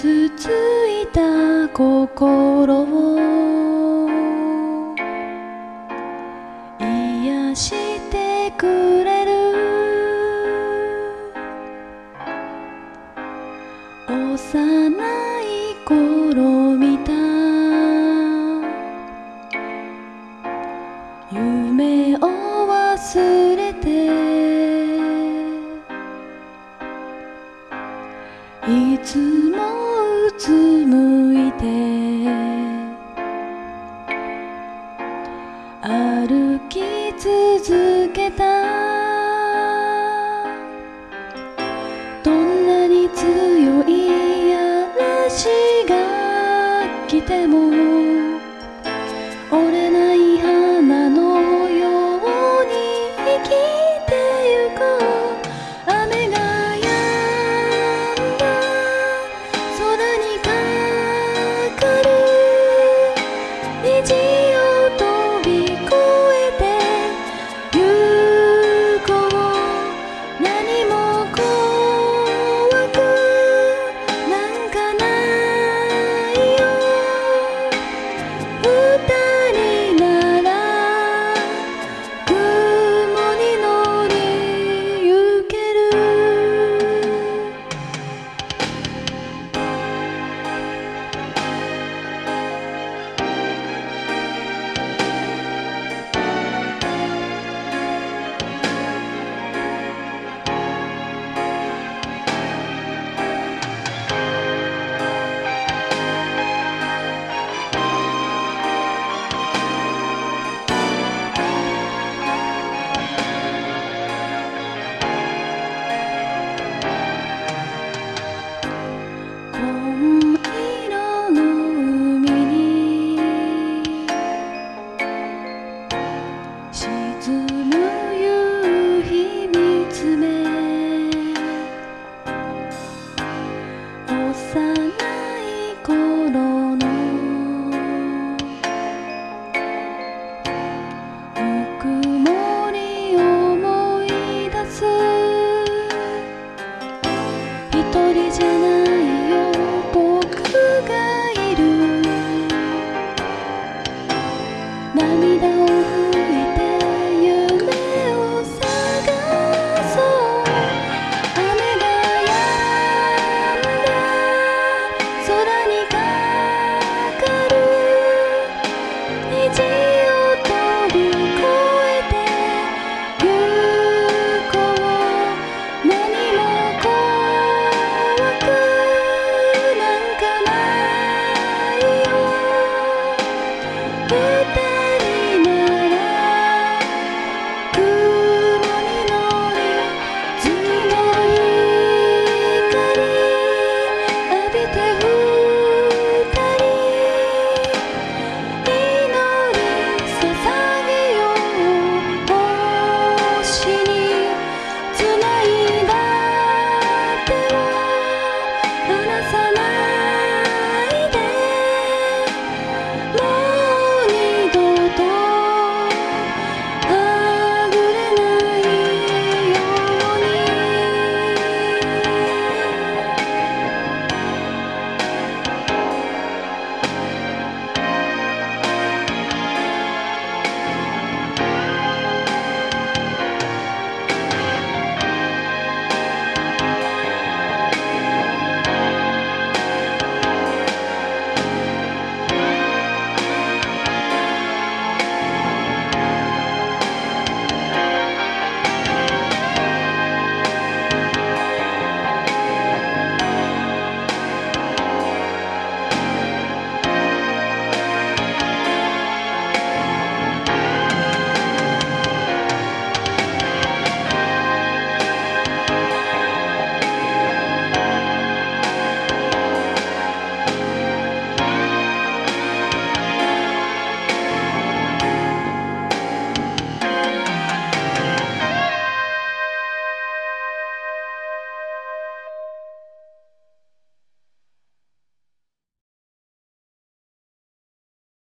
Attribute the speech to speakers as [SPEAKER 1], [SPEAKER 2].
[SPEAKER 1] つついた心を。癒してくれる。幼い頃紡いで歩き続けた。どんなに強い嵐が来ても though